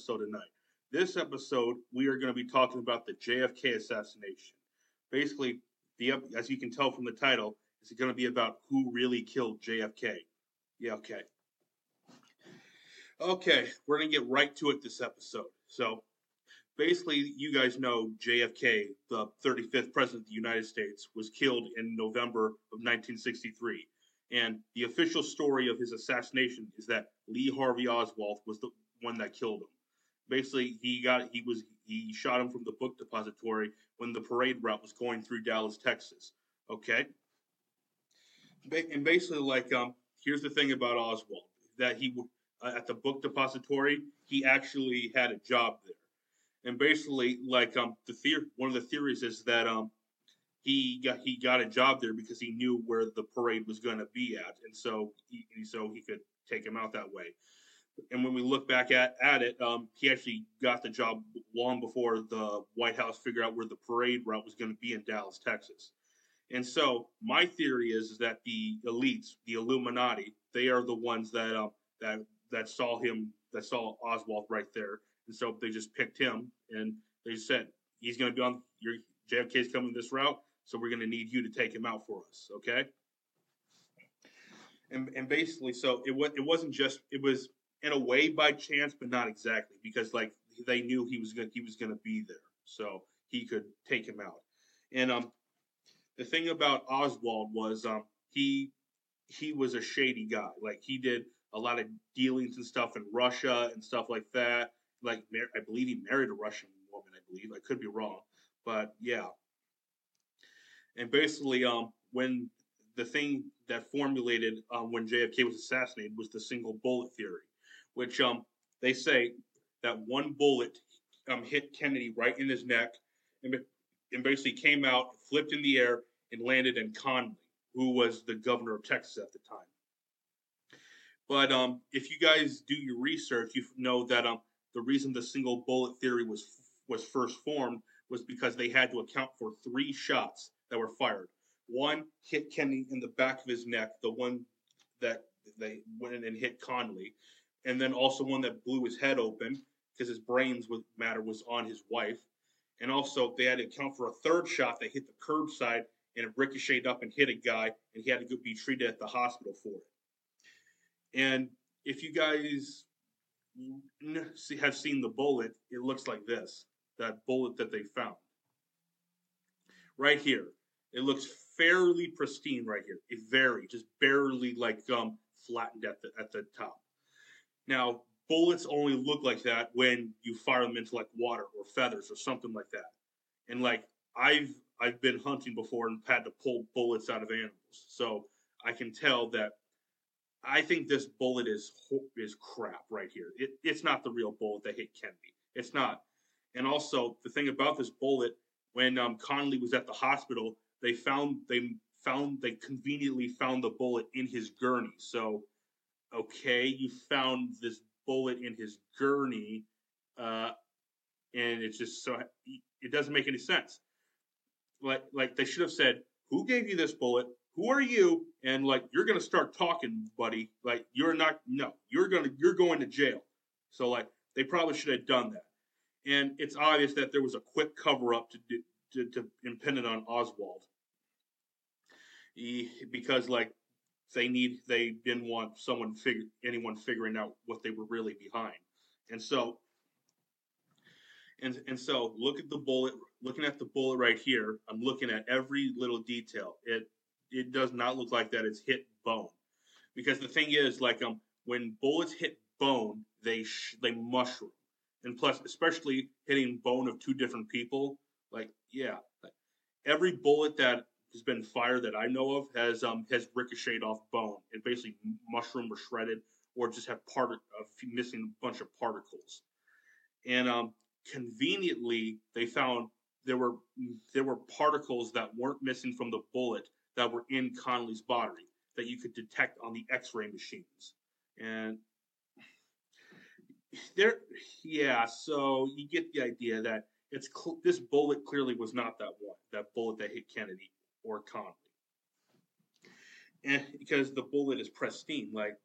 episode tonight. This episode, we are going to be talking about the JFK assassination. Basically, the as you can tell from the title, it's going to be about who really killed JFK. Yeah, okay. Okay, we're going to get right to it this episode. So, basically, you guys know JFK, the 35th president of the United States, was killed in November of 1963. And the official story of his assassination is that Lee Harvey Oswald was the one that killed him. Basically, he got he was he shot him from the book depository when the parade route was going through Dallas, Texas. Okay. And basically, like um, here's the thing about Oswald that he uh, at the book depository he actually had a job there and basically like um the theory one of the theories is that um he got he got a job there because he knew where the parade was going to be at and so he so he could take him out that way and when we look back at, at it um, he actually got the job long before the white house figured out where the parade route was going to be in dallas texas and so my theory is, is that the elites the illuminati they are the ones that uh, that that saw him that saw oswald right there and so they just picked him and they said, he's going to be on your JFK's coming this route. So we're going to need you to take him out for us. Okay. And, and basically, so it was, it wasn't just, it was in a way by chance, but not exactly because like they knew he was going he was going to be there. So he could take him out. And, um, the thing about Oswald was, um, he, he was a shady guy. Like he did a lot of dealings and stuff in Russia and stuff like that like I believe he married a Russian woman. I believe I could be wrong, but yeah. And basically, um, when the thing that formulated um, when JFK was assassinated was the single bullet theory, which um they say that one bullet um hit Kennedy right in his neck and, and basically came out, flipped in the air, and landed in Connally, who was the governor of Texas at the time. But um, if you guys do your research, you know that um, the reason the single bullet theory was was first formed was because they had to account for three shots that were fired. One hit Kennedy in the back of his neck, the one that they went in and hit Connally, and then also one that blew his head open because his brains with matter was on his wife. And also they had to account for a third shot that hit the curbside and it ricocheted up and hit a guy, and he had to be treated at the hospital for it. And if you guys have seen the bullet, it looks like this that bullet that they found. Right here. It looks fairly pristine right here. It very, just barely like um, flattened at the at the top. Now, bullets only look like that when you fire them into like water or feathers or something like that. And like I've I've been hunting before and had to pull bullets out of animals, so I can tell that I think this bullet is is crap right here. It, it's not the real bullet that hit Kennedy. It's not. And also the thing about this bullet, when um, Connally was at the hospital, they found they found they conveniently found the bullet in his gurney. So, okay, you found this bullet in his gurney, uh, and it's just so it doesn't make any sense. Like like they should have said, "Who gave you this bullet? who are you? And like, you're to start talking, buddy. Like, you're not, no, you're to, you're going to jail. So like, they probably should have done that. And it's obvious that there was a quick cover up to, to, to impended on Oswald. He, because like, they need, they didn't want someone figure, anyone figuring out what they were really behind. And so, and, and so look at the bullet, looking at the bullet right here, I'm looking at every little detail. It it does not look like that. It's hit bone, because the thing is, like um, when bullets hit bone, they sh- they mushroom, and plus, especially hitting bone of two different people, like yeah, every bullet that has been fired that I know of has um has ricocheted off bone and basically mushroom or shredded or just have part of missing a bunch of particles. And um, conveniently, they found there were there were particles that weren't missing from the bullet that were in Connally's body that you could detect on the X-ray machines, and there, yeah. So you get the idea that it's cl- this bullet clearly was not that one, that bullet that hit Kennedy or Connally. and because the bullet is pristine. Like,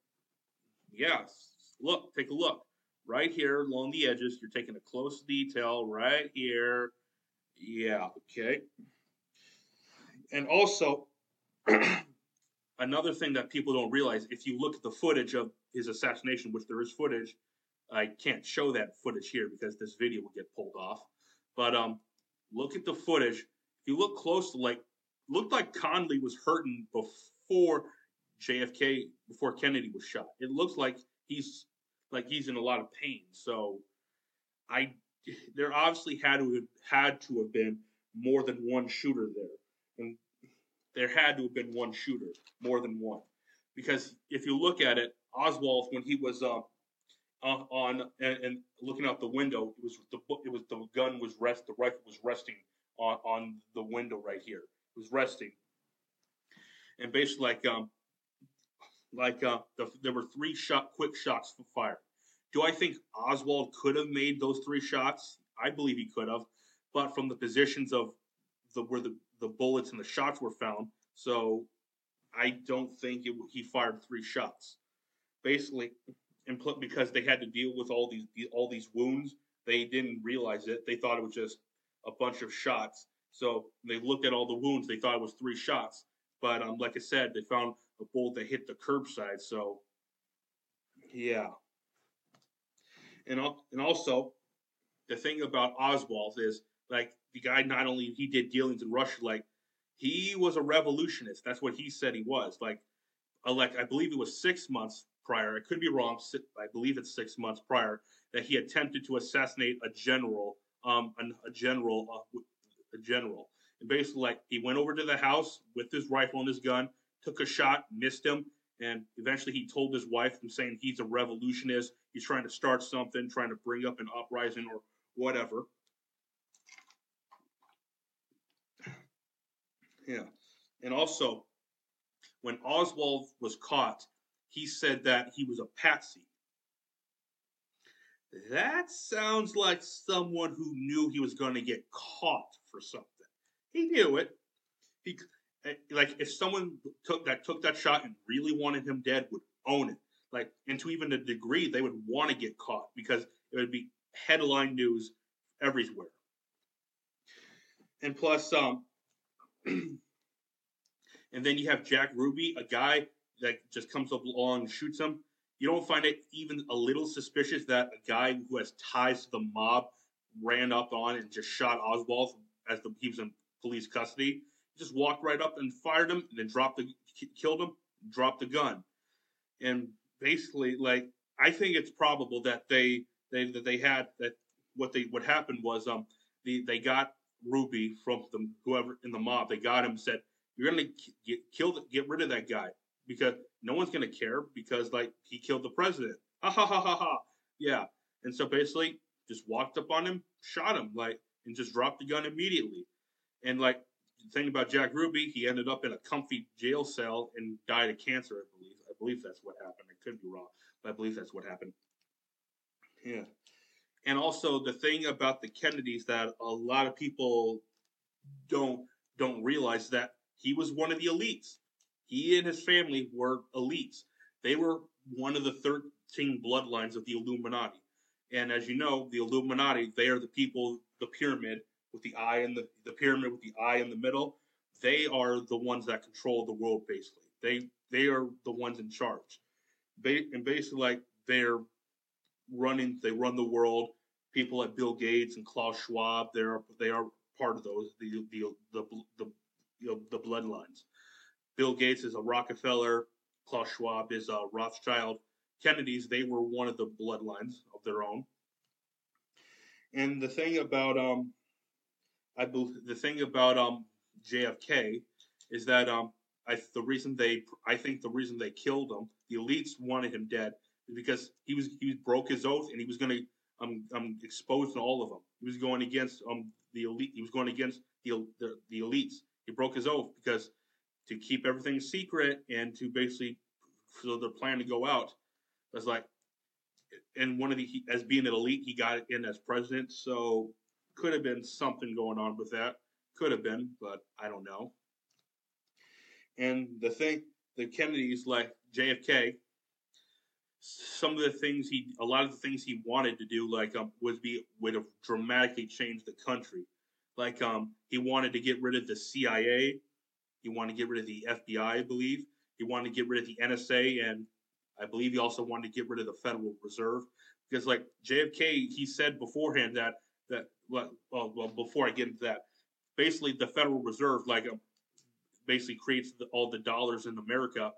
yes, look, take a look right here along the edges. You're taking a close detail right here. Yeah, okay. And also, another thing that people don't realize if you look at the footage of his assassination, which there is footage, I can't show that footage here because this video will get pulled off. But um, look at the footage. If you look close, to like looked like Connally was hurting before JFK, before Kennedy was shot. It looks like he's like he's in a lot of pain. So I there obviously had to have had to have been more than one shooter there. And there had to have been one shooter, more than one. Because if you look at it, Oswald when he was uh, on and, and, looking out the window, it was the it was the gun was rest the rifle was resting on on the window right here. Was resting, and basically like um like uh, the, there were three shot quick shots for fire. Do I think Oswald could have made those three shots? I believe he could have, but from the positions of the where the, the bullets and the shots were found, so I don't think it, he fired three shots. Basically, and because they had to deal with all these all these wounds, they didn't realize it. They thought it was just a bunch of shots. So they looked at all the wounds. They thought it was three shots. But um, like I said, they found a bullet that hit the curbside. So yeah. And and also, the thing about Oswald is like the guy not only he did dealings in Russia, like he was a revolutionist. That's what he said he was. Like, uh, like I believe it was six months prior. I could be wrong. I believe it's six months prior that he attempted to assassinate a general, um, a, a general, uh, a general. And basically, like he went over to the house with his rifle and his gun, took a shot, missed him, and eventually he told his wife from saying he's a revolutionist, he's trying to start something, trying to bring up an uprising or whatever. Yeah. And also, when Oswald was caught, he said that he was a patsy. That sounds like someone who knew he was going to get caught for something. He knew it. He eh, like if someone took that took that shot and really wanted him dead would own it. Like and to even a degree they would want to get caught because it would be headline news everywhere. And plus um and then you have Jack Ruby, a guy that just comes up along and shoots him. You don't find it even a little suspicious that a guy who has ties to the mob ran up on and just shot Oswald as the, he was in police custody. He just walked right up and fired him, and then dropped the killed him, dropped the gun, and basically, like I think it's probable that they they that they had that what they what happened was um the they got Ruby from the whoever in the mob. They got him said you're gonna get killed, get rid of that guy because no one's gonna care because like he killed the president. Ha ha ha ha ha. Yeah, and so basically just walked up on him, shot him like, and just dropped the gun immediately. And like the thing about Jack Ruby, he ended up in a comfy jail cell and died of cancer. I believe. I believe that's what happened. I could be wrong, but I believe that's what happened. Yeah. And also the thing about the Kennedys that a lot of people don't don't realize that he was one of the elites. He and his family were elites. They were one of the 13 bloodlines of the Illuminati. And as you know, the Illuminati, they are the people, the pyramid with the eye in the, the pyramid with the eye in the middle. They are the ones that control the world, basically. They they are the ones in charge. They, and basically, like they're running, they run the world. People like Bill Gates and Klaus Schwab, they're they are part of those the the the the, you know, the bloodlines. Bill Gates is a Rockefeller. Klaus Schwab is a Rothschild. Kennedys, they were one of the bloodlines of their own. And the thing about um, I believe the thing about um JFK is that um I the reason they I think the reason they killed him, the elites wanted him dead, because he was he broke his oath and he was going to um um expose all of them. He was going against um the elite. He was going against the the, the elites. He broke his oath because to keep everything secret and to basically so the plan to go out. was like, and one of the as being an elite, he got in as president, so could have been something going on with that. Could have been, but I don't know. And the thing, the Kennedys, like JFK, some of the things he, a lot of the things he wanted to do, like um, would be would have dramatically changed the country. Like um, he wanted to get rid of the CIA, he wanted to get rid of the FBI, I believe. He wanted to get rid of the NSA, and I believe he also wanted to get rid of the Federal Reserve because, like JFK, he said beforehand that that well, well before I get into that, basically the Federal Reserve, like um, basically creates the, all the dollars in America.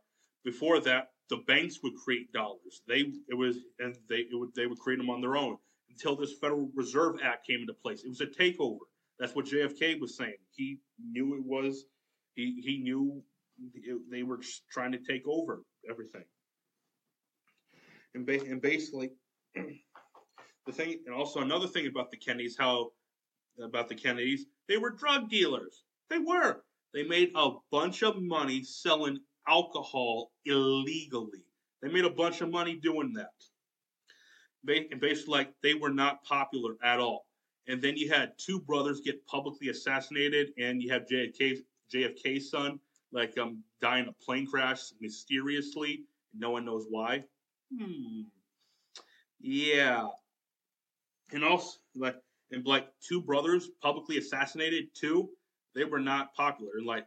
Before that, the banks would create dollars. They it was and they it would they would create them on their own until this Federal Reserve Act came into place. It was a takeover. That's what JFK was saying. He knew it was. He he knew they were trying to take over everything. And, ba- and basically, the thing, and also another thing about the Kennedys, how about the Kennedys, they were drug dealers. They were. They made a bunch of money selling alcohol illegally. They made a bunch of money doing that. And basically, like they were not popular at all. And then you had two brothers get publicly assassinated, and you have JFK, JFK's son, like um, die in a plane crash mysteriously. No one knows why. Hmm. Yeah. And also, like, and like two brothers publicly assassinated too. They were not popular. And like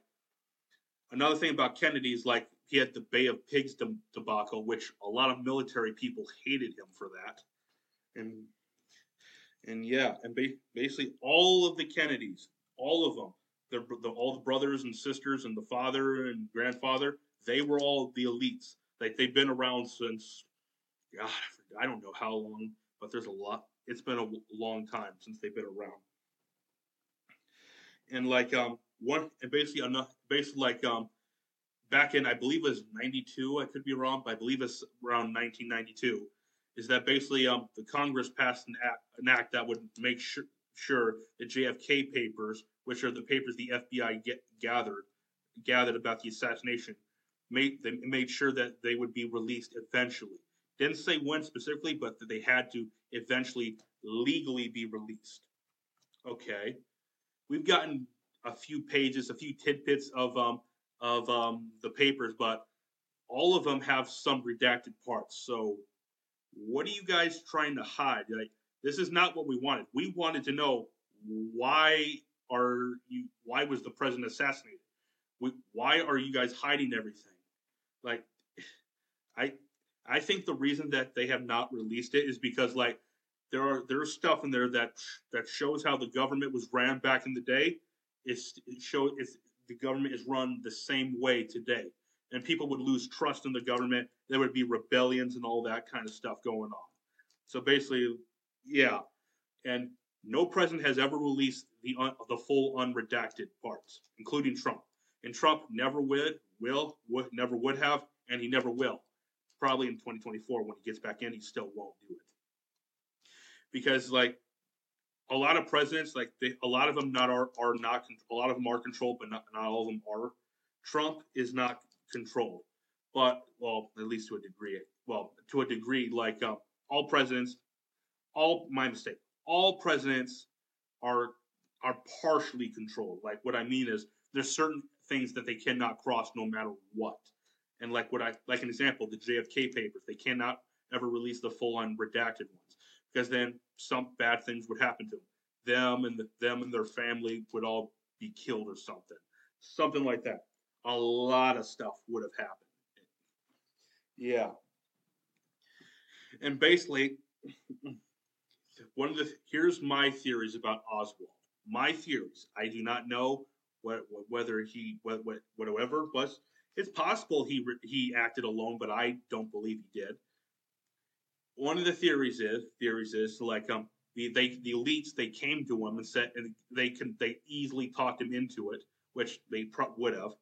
another thing about Kennedy is like he had the Bay of Pigs debacle, which a lot of military people hated him for that. And and yeah, and ba- basically all of the Kennedys, all of them, the, the, all the brothers and sisters and the father and grandfather, they were all the elites. Like they've been around since, God, I don't know how long, but there's a lot. It's been a long time since they've been around. And like um one and basically enough basically like um back in I believe it was 92, I could be wrong, but I believe it's around 1992 is that basically um, the Congress passed an act, an act that would make sure, sure the JFK papers, which are the papers the FBI get, gathered gathered about the assassination, made they made sure that they would be released eventually. Didn't say when specifically, but that they had to eventually legally be released. Okay, we've gotten a few pages, a few tidbits of um, of um, the papers, but all of them have some redacted parts. So what are you guys trying to hide? Like, this is not what we wanted. We wanted to know why are you? Why was the president assassinated? We, why are you guys hiding everything? Like, I, I think the reason that they have not released it is because like there are there's stuff in there that that shows how the government was ran back in the day. It's it show it's the government is run the same way today and people would lose trust in the government. There would be rebellions and all that kind of stuff going on. So basically, yeah, and no president has ever released the un, the full unredacted parts, including Trump. And Trump never would, will, would, never would have, and he never will. Probably in 2024 when he gets back in, he still won't do it. Because like a lot of presidents, like they, a lot of them not are are not a lot of them are controlled, but not not all of them are. Trump is not controlled, but well, at least to a degree. Well, to a degree, like uh, all presidents, all my mistake. All presidents are are partially controlled. Like what I mean is, there's certain things that they cannot cross no matter what. And like what I like an example, the JFK papers, they cannot ever release the full unredacted ones because then some bad things would happen to them. Them and the, them and their family would all be killed or something, something like that a lot of stuff would have happened. Yeah. And basically, one of the here's my theories about Oswald. My theories. I do not know what, whether he what, what whatever was. It's possible he he acted alone, but I don't believe he did. One of the theories is theories is like um the they the elites they came to him and said and they can they easily talked him into it, which they pro- would have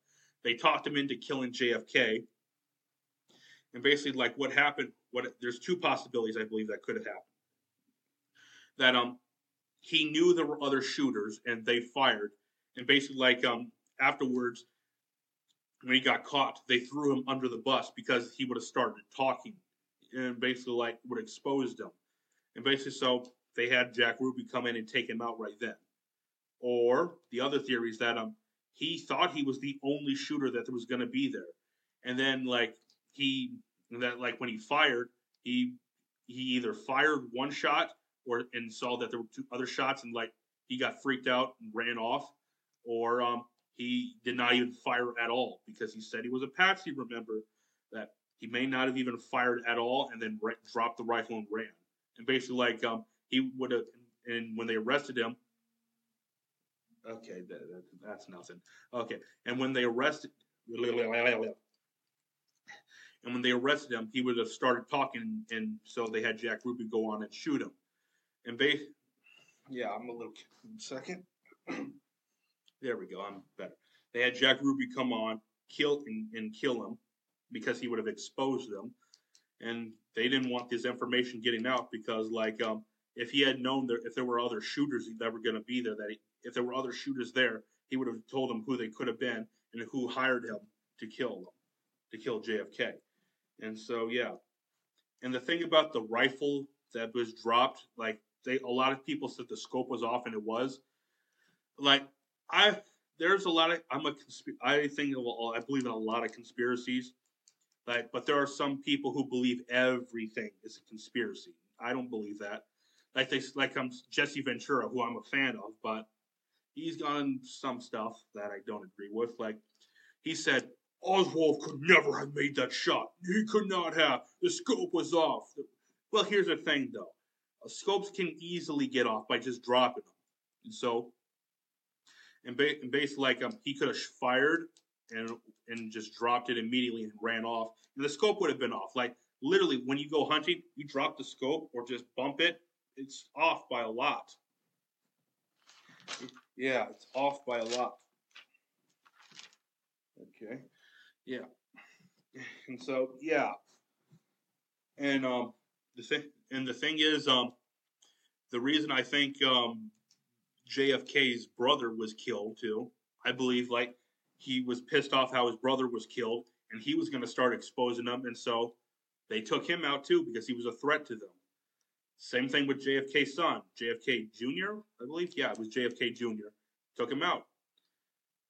they talked him into killing JFK. And basically, like what happened, what there's two possibilities I believe that could have happened. That um he knew there were other shooters and they fired. And basically, like um afterwards, when he got caught, they threw him under the bus because he would have started talking and basically like would expose them. And basically, so they had Jack Ruby come in and take him out right then. Or the other theory is that um he thought he was the only shooter that was going to be there. and then like he that like when he fired, he he either fired one shot or and saw that there were two other shots and like he got freaked out and ran off, or um, he did not even fire at all because he said he was a patsy. Remember that he may not have even fired at all and then dropped the rifle and ran. And basically, like um, he would have, and when they arrested him, okay, that, that, that's nothing. Okay, and when they arrested, and when they arrested him, he would have started talking, and so they had Jack Ruby go on and shoot him. And base, yeah, I'm a little second. there we go. I'm better. They had Jack Ruby come on, kill and, and kill him because he would have exposed them, and they didn't want this information getting out because, like, um, if he had known that if there were other shooters that were going to be there, that he, if there were other shooters there, he would have told them who they could have been and who hired him to kill them, to kill JFK. And so, yeah. And the thing about the rifle that was dropped, like they, a lot of people said the scope was off, and it was. Like I, there's a lot of I'm a I think I believe in a lot of conspiracies, like but there are some people who believe everything is a conspiracy. I don't believe that. Like they like I'm Jesse Ventura, who I'm a fan of, but he's done some stuff that I don't agree with. Like he said, Oswald could never have made that shot. He could not have. The scope was off. Well, here's the thing, though. Scopes can easily get off by just dropping them. And so, and, ba- and basically, like um, he could have fired and and just dropped it immediately and ran off, and the scope would have been off. Like literally, when you go hunting, you drop the scope or just bump it, it's off by a lot. Yeah, it's off by a lot. Okay. Yeah. And so yeah. And um the thing and the thing is um the reason I think um JFK's brother was killed too. I believe like he was pissed off how his brother was killed and he was going to start exposing them and so they took him out too because he was a threat to them. Same thing with JFK's son, JFK Jr. I believe. Yeah, it was JFK Jr. Took him out,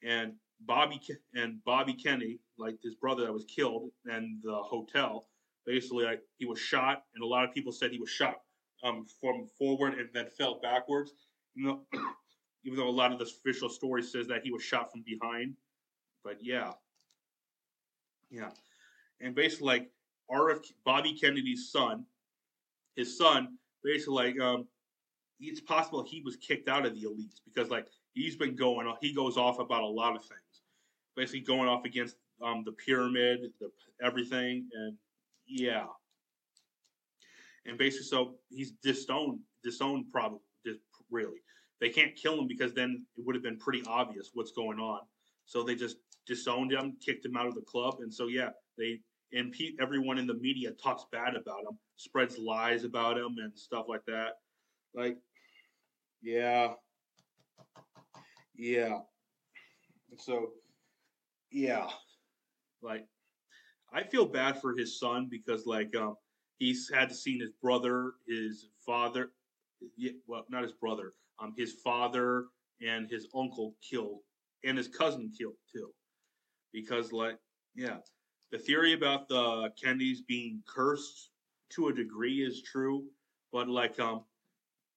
and Bobby and Bobby Kennedy, like his brother that was killed, and the hotel. Basically, like, he was shot, and a lot of people said he was shot um, from forward and then fell backwards. You know, even though a lot of the official story says that he was shot from behind, but yeah, yeah, and basically like RF Bobby Kennedy's son, his son basically like um, it's possible he was kicked out of the elites because like he's been going he goes off about a lot of things. Basically going off against um, the pyramid, the everything, and yeah, and basically, so he's disowned, disowned probably really. They can't kill him because then it would have been pretty obvious what's going on. So they just disowned him, kicked him out of the club, and so yeah, they and pe- everyone in the media talks bad about him, spreads lies about him and stuff like that. Like, yeah, yeah. So yeah, like I feel bad for his son because like um, he's had to see his brother, his father, well, not his brother, um, his father and his uncle killed, and his cousin killed too, because like yeah, the theory about the Kennedys being cursed to a degree is true, but like um,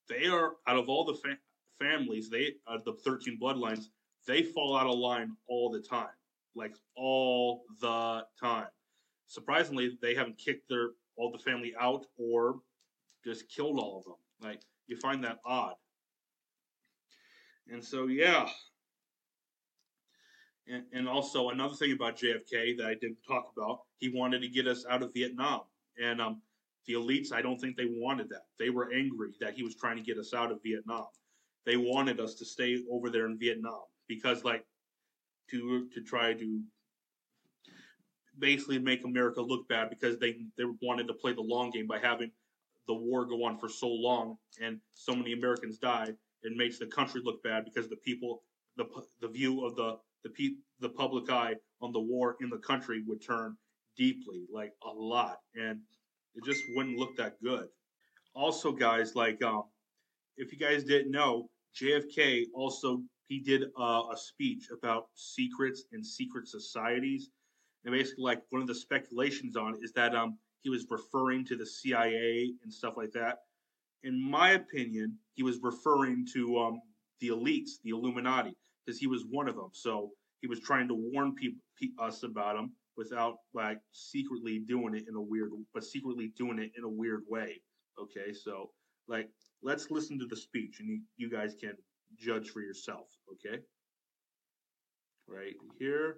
they are out of all the fa- families, they out of the thirteen bloodlines, they fall out of line all the time like all the time. Surprisingly, they haven't kicked their all the family out or just killed all of them. Like you find that odd. And so yeah. And, and also another thing about JFK that I didn't talk about, he wanted to get us out of Vietnam. And um, the elites, I don't think they wanted that. They were angry that he was trying to get us out of Vietnam. They wanted us to stay over there in Vietnam because, like, to to try to basically make America look bad because they they wanted to play the long game by having the war go on for so long and so many Americans die. It makes the country look bad because the people the the view of the the the public eye on the war in the country would turn deeply, like a lot, and it just wouldn't look that good. Also, guys, like um, if you guys didn't know, JFK also he did uh, a speech about secrets and secret societies. And basically like one of the speculations on is that um he was referring to the CIA and stuff like that. In my opinion, he was referring to um the elites, the Illuminati, because he was one of them. So he was trying to warn people us about him without like secretly doing it in a weird but secretly doing it in a weird way okay so like let's listen to the speech and you, you guys can judge for yourself okay right here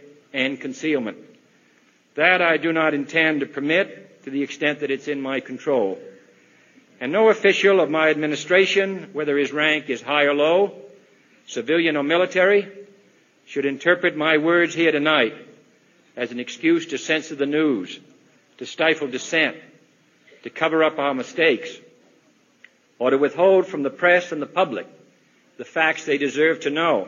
and concealment. That I do not intend to permit to the extent that it's in my control. And no official of my administration, whether his rank is high or low, civilian or military, should interpret my words here tonight as an excuse to censor the news, to stifle dissent, to cover up our mistakes, or to withhold from the press and the public the facts they deserve to know.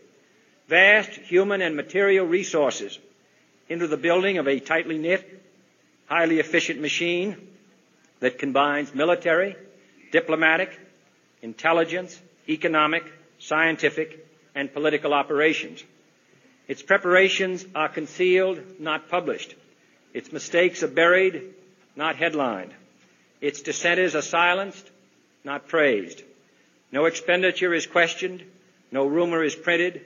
vast human and material resources into the building of a tightly knit, highly efficient machine that combines military, diplomatic, intelligence, economic, scientific, and political operations. Its preparations are concealed, not published. Its mistakes are buried, not headlined. Its dissenters are silenced, not praised. No expenditure is questioned. No rumor is printed.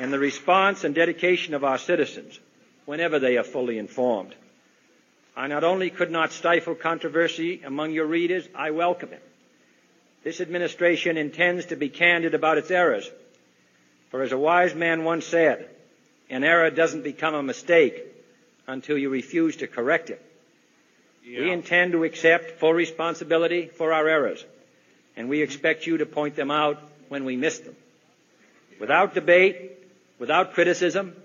in the response and dedication of our citizens whenever they are fully informed. I not only could not stifle controversy among your readers, I welcome it. This administration intends to be candid about its errors. For as a wise man once said, an error doesn't become a mistake until you refuse to correct it. Yeah. We intend to accept full responsibility for our errors, and we expect you to point them out when we miss them. Without debate, without criticism,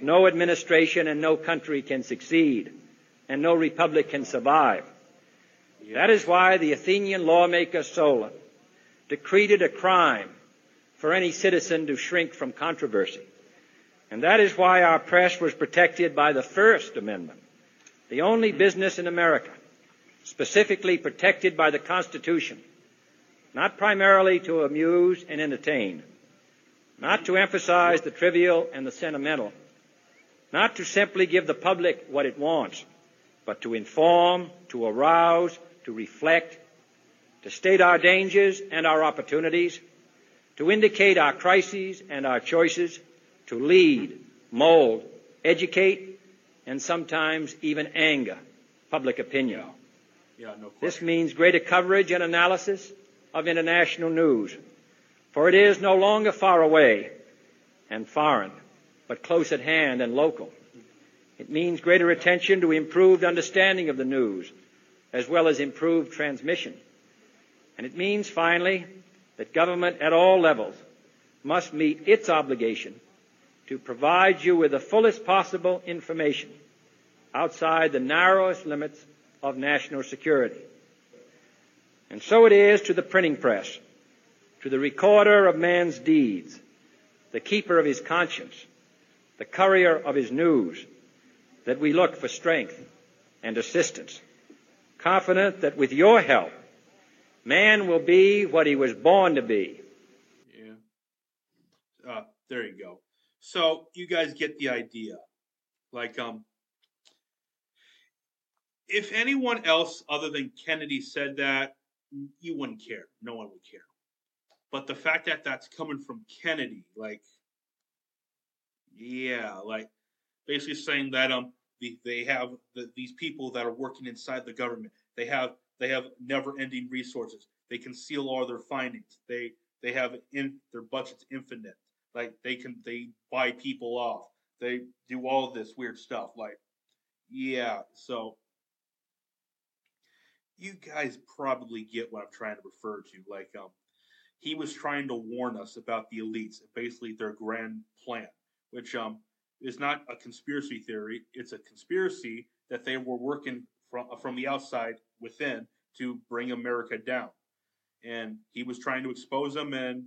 no administration and no country can succeed, and no republic can survive. That is why the Athenian lawmaker Solon decreed it a crime for any citizen to shrink from controversy. And that is why our press was protected by the First Amendment, the only business in America specifically protected by the Constitution, not primarily to amuse and entertain, not to emphasize the trivial and the sentimental, not to simply give the public what it wants, but to inform, to arouse, to reflect, to state our dangers and our opportunities, to indicate our crises and our choices, to lead, mold, educate, and sometimes even anger public opinion. Yeah, no this means greater coverage and analysis of international news. For it is no longer far away and foreign, but close at hand and local. It means greater attention to improved understanding of the news, as well as improved transmission. And it means, finally, that government at all levels must meet its obligation to provide you with the fullest possible information outside the narrowest limits of national security. And so it is to the printing press, to the recorder of man's deeds, the keeper of his conscience, the courier of his news, that we look for strength and assistance, confident that with your help, man will be what he was born to be. Yeah. Uh, there you go. So you guys get the idea. Like, um, if anyone else other than Kennedy said that, you wouldn't care. No one would care. But the fact that that's coming from Kennedy, like, yeah, like, basically saying that um, the, they have the, these people that are working inside the government. They have they have never-ending resources. They conceal all their findings. They they have in their budget's infinite. Like they can they buy people off. They do all this weird stuff. Like, yeah. So you guys probably get what I'm trying to refer to. Like, um, he was trying to warn us about the elites basically their grand plan, which um is not a conspiracy theory. It's a conspiracy that they were working from from the outside within to bring America down. And he was trying to expose them, and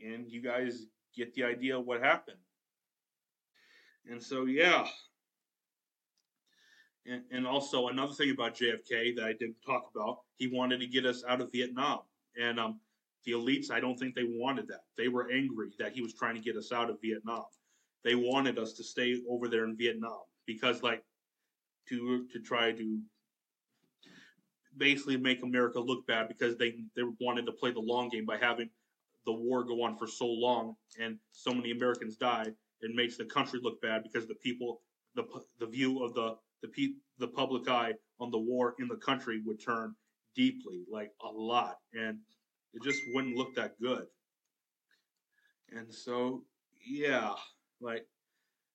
and you guys get the idea of what happened. And so, yeah, and, and also another thing about JFK that I didn't talk about, he wanted to get us out of Vietnam. And um, the elites, I don't think they wanted that. They were angry that he was trying to get us out of Vietnam. They wanted us to stay over there in Vietnam because, like, to to try to basically make America look bad because they they wanted to play the long game by having the war go on for so long and so many Americans die. It makes the country look bad because the people, the the view of the the pe- the public eye on the war in the country would turn deeply, like a lot, and it just wouldn't look that good. And so, yeah, like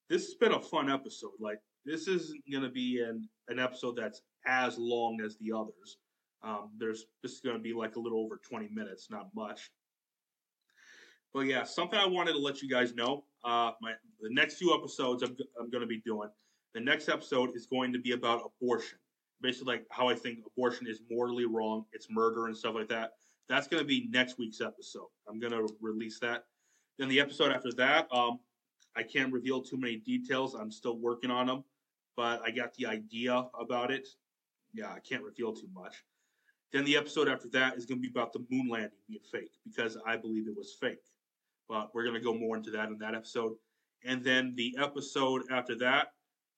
this has been a fun episode. Like this isn't gonna be an an episode that's as long as the others. Um, there's this is gonna be like a little over 20 minutes, not much. But yeah, something I wanted to let you guys know. Uh, my the next few episodes I'm, I'm going to be doing the next episode is going to be about abortion. Basically, like how I think abortion is morally wrong, it's murder and stuff like that. That's going to be next week's episode. I'm going to release that. Then the episode after that, um, I can't reveal too many details. I'm still working on them, but I got the idea about it. Yeah, I can't reveal too much. Then the episode after that is going to be about the moon landing being fake because I believe it was fake. But we're going to go more into that in that episode. And then the episode after that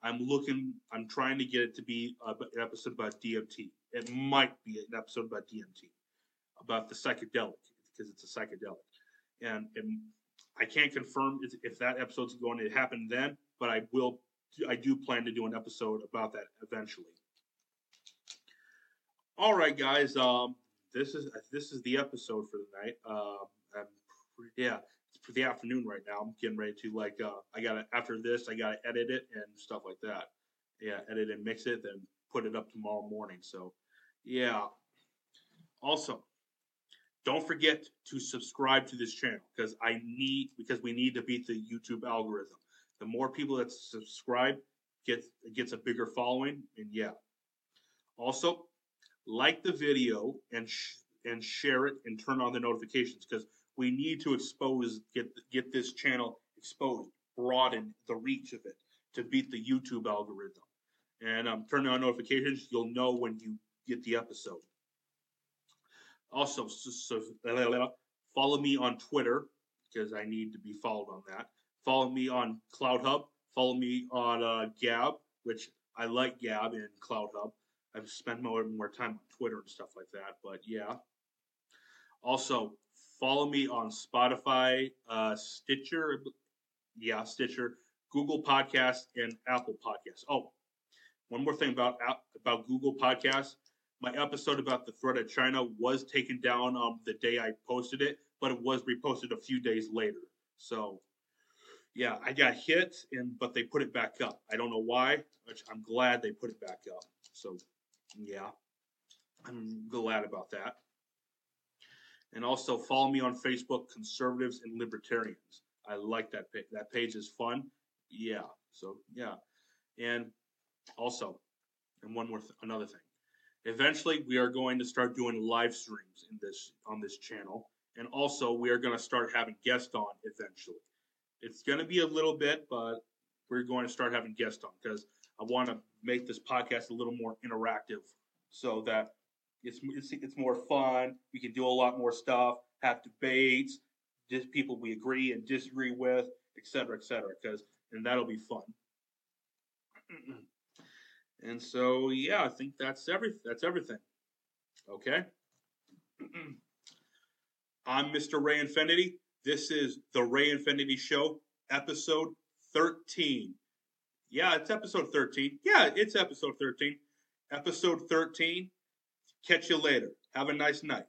I'm looking, I'm trying to get it to be an episode about DMT. It might be an episode about DMT, about the psychedelic, because it's a psychedelic. And, and I can't confirm if that episode's going to happen then, but I will, I do plan to do an episode about that eventually. All right, guys. Um, this is this is the episode for the night. Uh, yeah, it's for the afternoon right now. I'm getting ready to like uh, I gotta after this I gotta edit it and stuff like that. Yeah, edit and mix it, then put it up tomorrow morning. So yeah. Also, don't forget to subscribe to this channel because I need because we need to beat the YouTube algorithm. The more people that subscribe gets gets a bigger following, and yeah. Also, like the video and sh- and share it and turn on the notifications because we need to expose get get this channel exposed, broaden the reach of it to beat the YouTube algorithm. And um, turn on notifications; you'll know when you get the episode. Also, so, so, follow me on Twitter because I need to be followed on that. Follow me on CloutHub. Follow me on uh, Gab, which I like Gab and CloutHub. I've spent more more time on Twitter and stuff like that. But yeah. Also, Follow me on Spotify, uh, Stitcher, yeah, Stitcher, Google Podcasts, and Apple Podcasts. Oh, one more thing about about Google Podcasts. My episode about the threat of China was taken down on the day I posted it, but it was reposted a few days later. So yeah, I got hit, and but they put it back up. I don't know why, which I'm glad they put it back up. So, yeah, I'm glad about that. And also follow me on Facebook, Conservatives and Libertarians. I like that page. That page is fun. Yeah. So yeah, and also, and one more th- another thing. Eventually, we are going to start doing live streams in this on this channel, and also we are going to start having guests on eventually. It's going to be a little bit, but we're going to start having guests on because I want to make this podcast a little more interactive, so that it's, it's it's more fun. We can do a lot more stuff, have debates, just people we agree and disagree with, etc., etc. Because and that'll be fun. and so yeah, I think that's every that's everything. Okay. I'm Mr. Ray Infinity. This is the Ray Infinity Show, episode 13. Yeah, it's episode 13. Yeah, it's episode 13. Episode 13. Catch you later. Have a nice night.